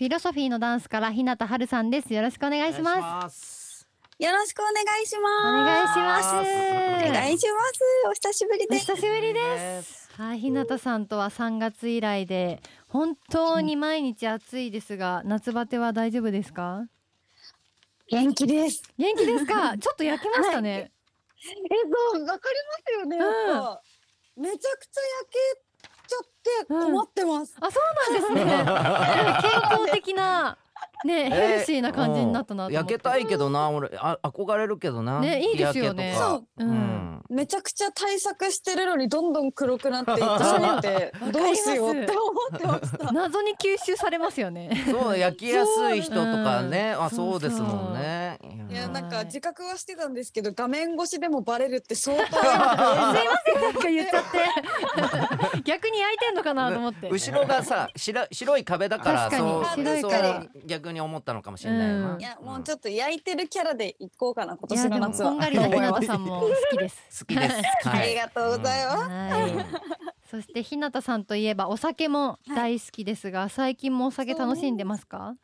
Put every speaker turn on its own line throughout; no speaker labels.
フィロソフィーのダンスから日向春さんですよろしくお願いします
す
よろしくお願いし
お
ます。
願いします
お願いします。お久しぶり
お
です。
久しぶりですはい日向さんとは3月以来で本当に毎日暑いですが夏バテは大丈夫ですか？
元気です。
元気ですか？ちょっと焼けましたね、
えっと、わかりますよね。やっぱ、めちゃくちゃ焼けちゃって困ってます。
あそうなんですね 健康的なね
え
ヘルシーな感じになったなと思って。
焼けたいけどな俺あ憧れるけどな。
ねいいですよね。
日焼けとか。
そう。うん。
めちゃくちゃ対策してるのにどんどん黒くなっていってしまって どうしようって思ってました。
謎に吸収されますよね。
そう焼きやすい人とかね。あ
そう
そう。ですもんね。
いやなん
はい
か自覚はしてたんですけど画面越しでもバレるって相当
すいませんなんか言っちゃって。逆に焼いてんのかなと思って。
後ろがさ白白い壁だから
確かに。
そう。
白い
壁。
そう。逆に思ったのかもしれないよな、
うん。
いやもうちょっと焼いてるキャラで行こうかな今年の夏は。
こんがりな日向さんも好きです。
好きです。
あ
はい。
りがとうございます。
はい。そして日向さんといえばお酒も大好きですが、最近もお酒楽しんでますか？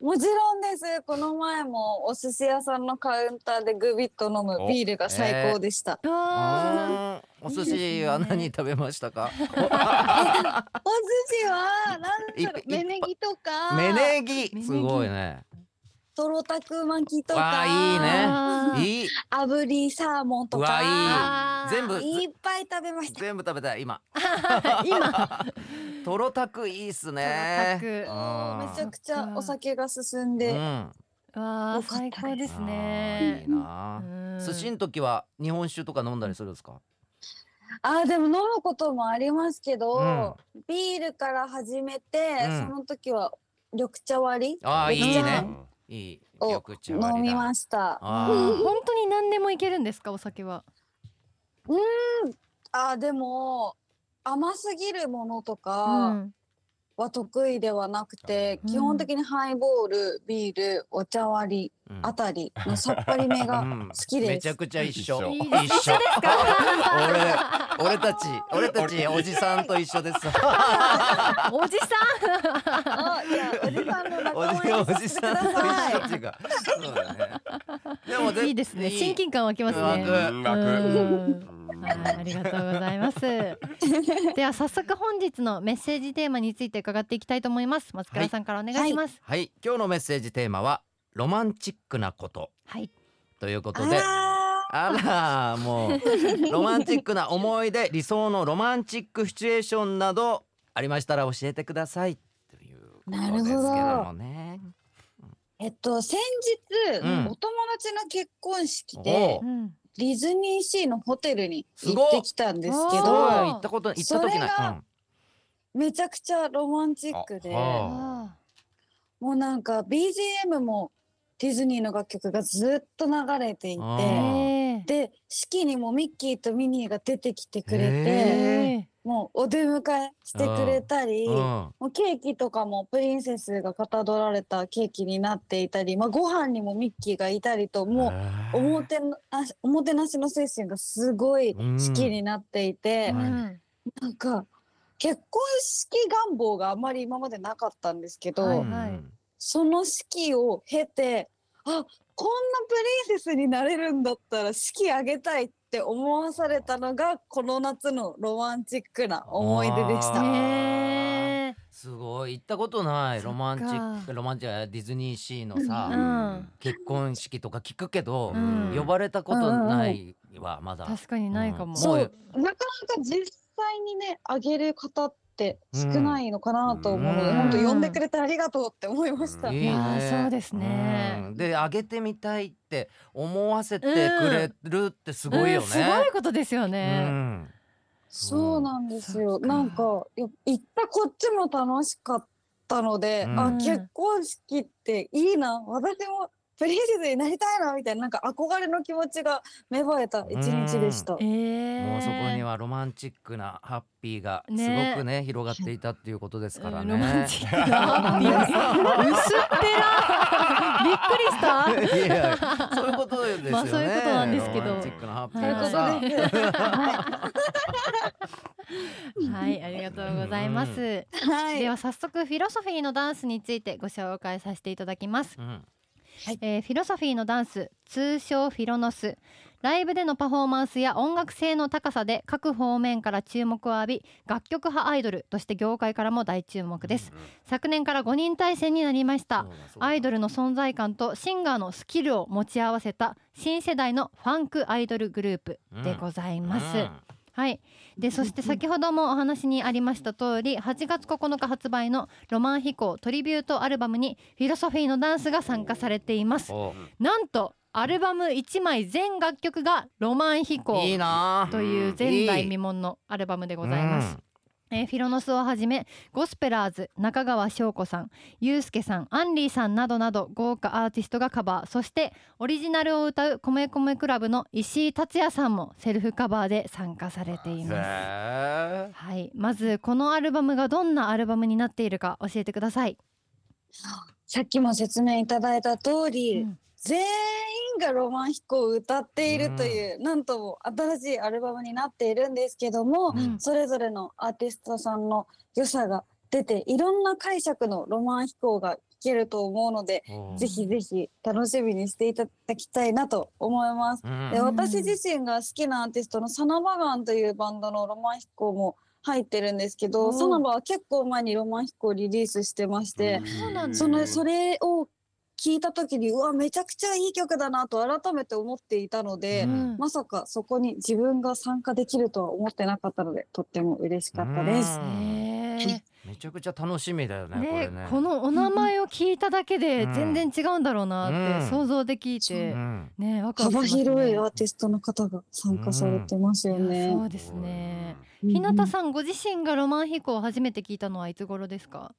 もちろんです。この前もお寿司屋さんのカウンターでグビッと飲む。ビールが最高でした。
あ
うん。お寿司は何食べましたか？
お寿司はなんだろ
いうい
芽ネギとか。
芽ネギ。すごいね。
トロタク巻きと
わ
か
あいいね。いい。
炙りサーモンとか。
あー
全部
いっぱい食べました。
全部食べたい今。
今
トロタクいいっすね。
めちゃくちゃお酒が進んで、
うん。
わあ最高です
あーい。
ね
いな。
うん。
寿司の時は日本酒とか飲んだりするんですか？
あーでも飲むこともありますけど、
うん。
ビールから始めて、
うん。
その時は緑茶割り？
ああいいね。いい
を
緑茶割りだ。
飲みました。
あ
うん本当に何でもいけるんですかお酒は？
あーでも甘すぎるものと
う
か
ん。
は得意ではなくて、
うん。
基本的にハイボールビールお茶割り
うん。
あたりのさっぱりめが
うん。
好きです。
めちゃくちゃ一緒。
一緒。
いいです
俺俺たち俺たちおじさんと一緒です。
おじさ
あいやおじ
お
間
じ
させてく
じさんと。一緒違うそうだね。でも
いいですね。
いい
親近感湧きますね。はいありがとうございます。では早速本日のメッセージテーマについて伺っていきたいと思います。松倉さんからお願いします。
はい。今日のメッセージテーマはロマンチックなこと。
はい、
ということで。
あ
あらもうロマンチックな思い出理想のロマンチックシチュエーションなどありましたら教えてくださいということですけどもね。
ーえっと先日、
うん。
お友達の結婚式
お
でディズニーシーのホテルに行ってきたんですけど
ったこと行った時
それが
ない。
めちゃくちゃロマンチックでもうなんか BGM もディズニーの楽曲がずっと流れていてで式にもミッキーとミニーが出てきてくれて、
え
もうお出迎えしてくれたり、
うん。
もうケーキとかもプリンセスがかたどられたケーキになっていたり、まあ、ご飯にもミッキーがいたりともうおもてなしおもてなしの精神がすごい式になっていて、
うん。
うん
なんか結婚式願望があまり今までなかったんですけど、
はい。
うん
その式を経てあこんなプリンセスになれるんだったら式あげたいって思わされたのがこの夏のロマンチックな思い出でした。
すごい。行ったことない。ロマンチックロマンチックディズニーシーのさ、
うん。
結婚式とか聞くけど、
うん。
呼ばれたことないわまだ。
確かにないかも、
うん。
うなかなか実際にねあげる方って少ないのかなと思うので、
うん。
本当呼んでくれてありがとうって思いました。
い
いやーそうですね。
うん。であげてみたいって思わせてくれるってすごいよね。
うん。すごいことですよ
う
ね、
ん。
そうなんですよ。なんかや行ったこっちも楽しかったので、
うん。
あ結婚式っていいな。私もプリンセスになりたいなみたいななんか憧れの気持ちが芽生えた一日でした。
えー。
もうそこにはロマンチックなハッピーがす
ね
ごくね広がっていたっていうことですから
うんロマン
ね。
チックなハッピー。薄っぺら。びっくりした？
いやそういうことですよね。
まあそういうことなんですけど。
ロマンチックなハッピーが。さ。
ことで。す。
はいありがとうございます。
はい。
では早速フィロソフィーのダンスについてご紹介させていただきます。
うん
えーフィロソフィーのダンス通称フィロノス。ライブでのパフォーマンスや音楽性の高さで各方面から注目を浴び楽曲派アイドルとして業界からも大注目です。昨年から5人体制になりました。アイドルの存在感とシンガーのスキルを持ち合わせた新世代のファンクアイドルグループでございます、
うん
はい。でそして先ほどもお話にありました通り8月9日発売のロマン飛行トリビュートアルバムにフィロソフィーのダンスが参加されています。
お
なんとアルバム1枚全楽曲がロマン飛行。という前代未聞のアルバムでございます、えーフィロノスをはじめゴスペラーズ中川翔子さんユうスケさんアンリーさんなどなど豪華アーティストがカバー。そしてオリジナルを歌う米米クラブの石井達也さんもセルフカバーで参加されてい
うん
ます。
へ
はい。まずこのアルバムがどんなアルバムになっているか教えてください、
さっきも説明いただいた通り、
うん
全員がロマン飛行を歌っているという、なんとも新しいアルバムになっているんですけども、
うん。
それぞれのアーティストさんの良さが出ていろんな解釈のロマン飛行が聞けると思うので、
ー。
ぜひぜひ楽しみにしていただきたいなと思います。
うん。
で私自身が好きなアーティストのサナバガンというバンドのロマン飛行も入ってるんですけ
お
ど
ー。
サナバは結構前にロマン飛行リリースしてまして、
そうなんだ
そのそれを聞いた時にうわめちゃくちゃいい曲だなと改めて思っていたので、
うん。
まさかそこに自分が参加できるとは思ってなかったのでとっても嬉しかったです。
めちゃくちゃ楽しみだよねこ
ね
れね。
このお名前を聞いただけで
うん。
全然違うんだろうなって
うん。
想像できて、
うん。
ねワクワクし
幅
ますね。
広いアーティストの方が参加されてますよね。
そうですね。
うん。
日向さんご自身がロマン飛行を初めて聞いたのはいつ頃ですか？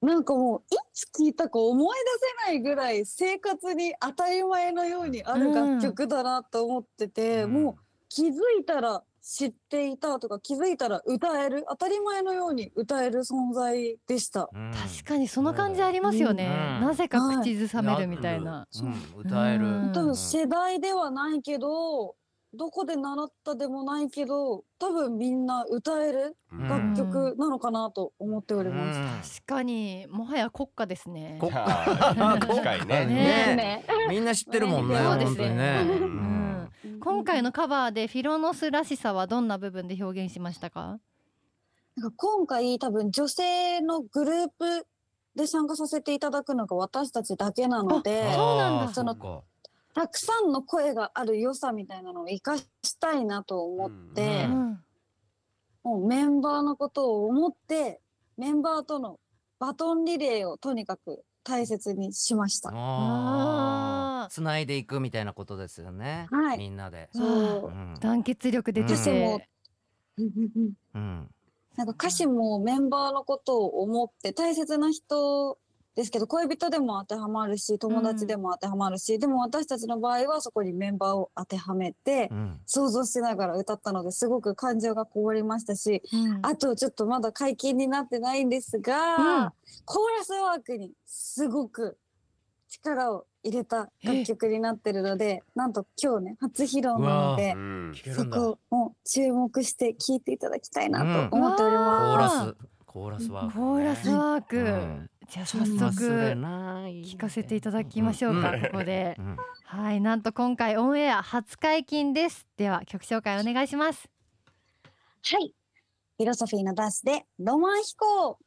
なんかもういつ聞いたか思い出せないぐらい生活に当たり前のようにある楽曲だなと思ってて、
うん。
もう気づいたら知っていたとか気づいたら歌える当たり前のように歌える存在でした。
うん。
確かにその感じありますよね。
うん。
なぜか口ずさめるみたいな。
うん歌える。
うん。
多分世代ではないけどどこで習ったでもないけど多分みんな歌える
うん。
楽曲なのかなと思っております。
確かにもはや国歌ですね。
こ
確かにね。
ね。
ね。
みんな知ってるもんね
そうです
本当にね。
ね。
う
うん。ん。今回のカバーでフィロノスらしさはどんな部分で表現しましたか？
なんか今回多分女性のグループで参加させていただくのが私たちだけなので
そうなんだ。
その
か
たくさんの声がある良さみたいなのを生かしたいなと思って、
うん。
うん。
もうメンバーのことを思ってメンバーとのバトンリレーをとにかく大切にしました。
つないでいくみたいなことですよね。
はい。
みんなで。
そう。
う。ん。
団結力出て
歌詞も。
て。
うん。
なんか歌詞もメンバーのことを思って大切な人ですけど恋人でも当てはまるし友達でも当てはまるし、でも私たちの場合はそこにメンバーを当てはめて
うん。
想像しながら歌ったのですごく感情がこもりましたし
うん。
あとちょっとまだ解禁になってないんですが、
うん。
コーラスワークにすごく力を入れた楽曲になってるのでなんと今日ね初披露なので
うん
そこを注目して聴いていただきたいなと思っており
コ
ます。
ーラスコーラスワークね。
コーラスワーク、
うん
じゃあ早速聞かせていただきましょうか、
ん。
ここで。
うん。
はいなんと今回オンエア初解禁です。では曲紹介お願いします。
はい。フィロソフィーのダンスでロマン飛行